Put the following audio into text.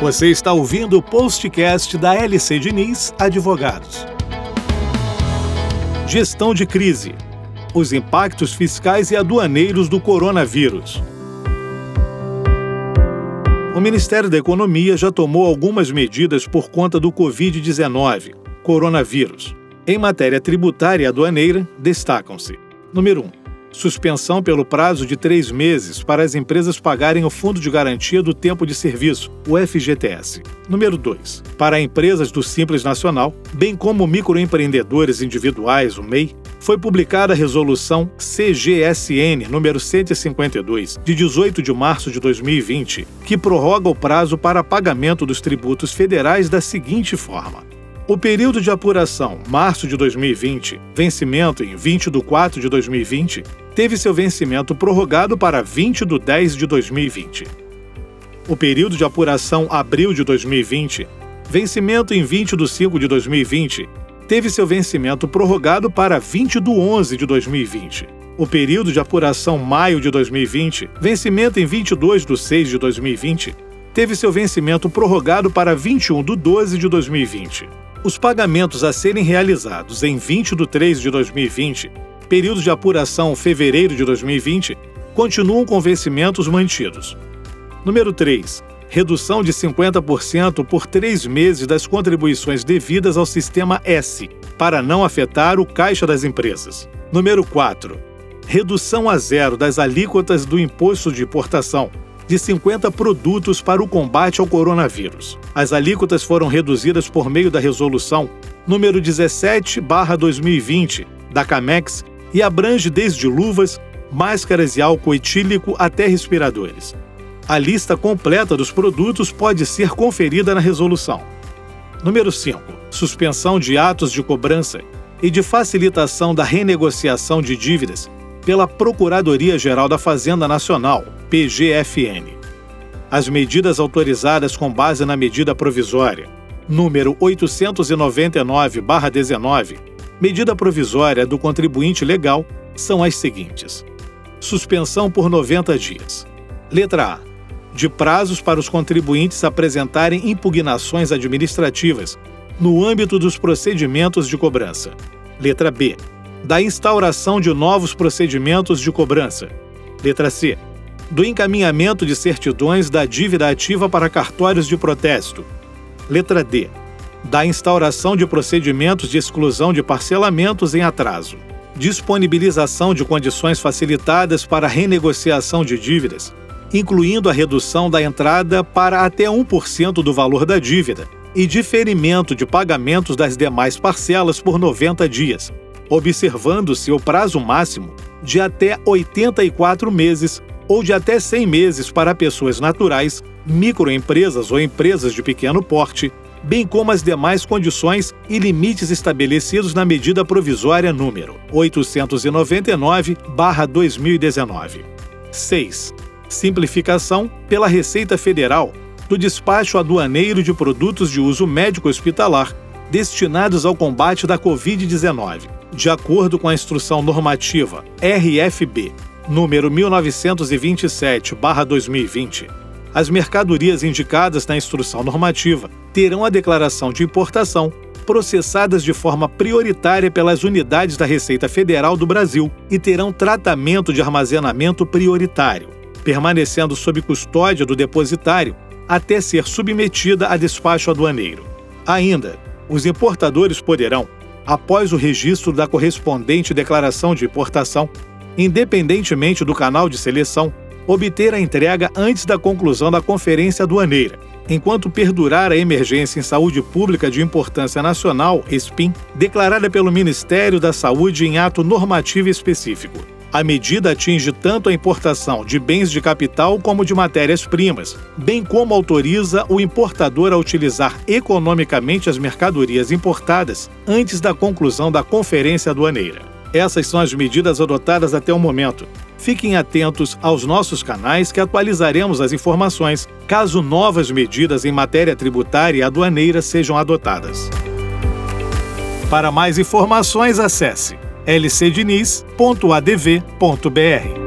Você está ouvindo o postcast da LC Diniz Advogados. Gestão de crise. Os impactos fiscais e aduaneiros do coronavírus. O Ministério da Economia já tomou algumas medidas por conta do Covid-19, coronavírus. Em matéria tributária e aduaneira, destacam-se: número 1 suspensão pelo prazo de três meses para as empresas pagarem o Fundo de Garantia do Tempo de Serviço, o FGTS. Número 2. Para empresas do Simples Nacional, bem como microempreendedores individuais, o MEI, foi publicada a resolução CGSN número 152, de 18 de março de 2020, que prorroga o prazo para pagamento dos tributos federais da seguinte forma: o período de apuração, março de 2020, vencimento em 20 de 4 de 2020, teve seu vencimento prorrogado para 20 de 10 de 2020. O período de apuração, abril de 2020, vencimento em 20 de 5 de 2020, teve seu vencimento prorrogado para 20 de 11 de 2020. O período de apuração, maio de 2020, vencimento em 22 de 6 de 2020, teve seu vencimento prorrogado para 21 de 12 de 2020. Os pagamentos a serem realizados em 20 de 3 de 2020, período de apuração fevereiro de 2020, continuam com vencimentos mantidos. Número 3. Redução de 50% por três meses das contribuições devidas ao Sistema S, para não afetar o caixa das empresas. Número 4. Redução a zero das alíquotas do imposto de importação, de 50 produtos para o combate ao coronavírus. As alíquotas foram reduzidas por meio da resolução número 17/2020 da Camex e abrange desde luvas, máscaras e álcool etílico até respiradores. A lista completa dos produtos pode ser conferida na resolução. Número 5. Suspensão de atos de cobrança e de facilitação da renegociação de dívidas pela Procuradoria-Geral da Fazenda Nacional, PGFN. As medidas autorizadas com base na medida provisória número 899/19, medida provisória do contribuinte legal, são as seguintes: suspensão por 90 dias. Letra A. De prazos para os contribuintes apresentarem impugnações administrativas no âmbito dos procedimentos de cobrança. Letra B. Da instauração de novos procedimentos de cobrança. Letra C do encaminhamento de certidões da dívida ativa para cartórios de protesto. Letra D. Da instauração de procedimentos de exclusão de parcelamentos em atraso. Disponibilização de condições facilitadas para renegociação de dívidas, incluindo a redução da entrada para até 1% do valor da dívida e diferimento de pagamentos das demais parcelas por 90 dias, observando-se o prazo máximo de até 84 meses ou de até 100 meses para pessoas naturais, microempresas ou empresas de pequeno porte, bem como as demais condições e limites estabelecidos na medida provisória número 899/2019. 6. Simplificação pela Receita Federal do despacho aduaneiro de produtos de uso médico hospitalar destinados ao combate da COVID-19, de acordo com a instrução normativa RFB número 1927/2020, as mercadorias indicadas na instrução normativa terão a declaração de importação processadas de forma prioritária pelas unidades da Receita Federal do Brasil e terão tratamento de armazenamento prioritário, permanecendo sob custódia do depositário até ser submetida a despacho aduaneiro. Ainda, os importadores poderão, após o registro da correspondente declaração de importação, independentemente do canal de seleção, obter a entrega antes da conclusão da conferência aduaneira, enquanto perdurar a emergência em saúde pública de importância nacional, SPIN, declarada pelo Ministério da Saúde em ato normativo específico. A medida atinge tanto a importação de bens de capital como de matérias-primas, bem como autoriza o importador a utilizar economicamente as mercadorias importadas antes da conclusão da conferência aduaneira. Essas são as medidas adotadas até o momento. Fiquem atentos aos nossos canais que atualizaremos as informações caso novas medidas em matéria tributária e aduaneira sejam adotadas. Para mais informações, acesse lcdiniz.adv.br.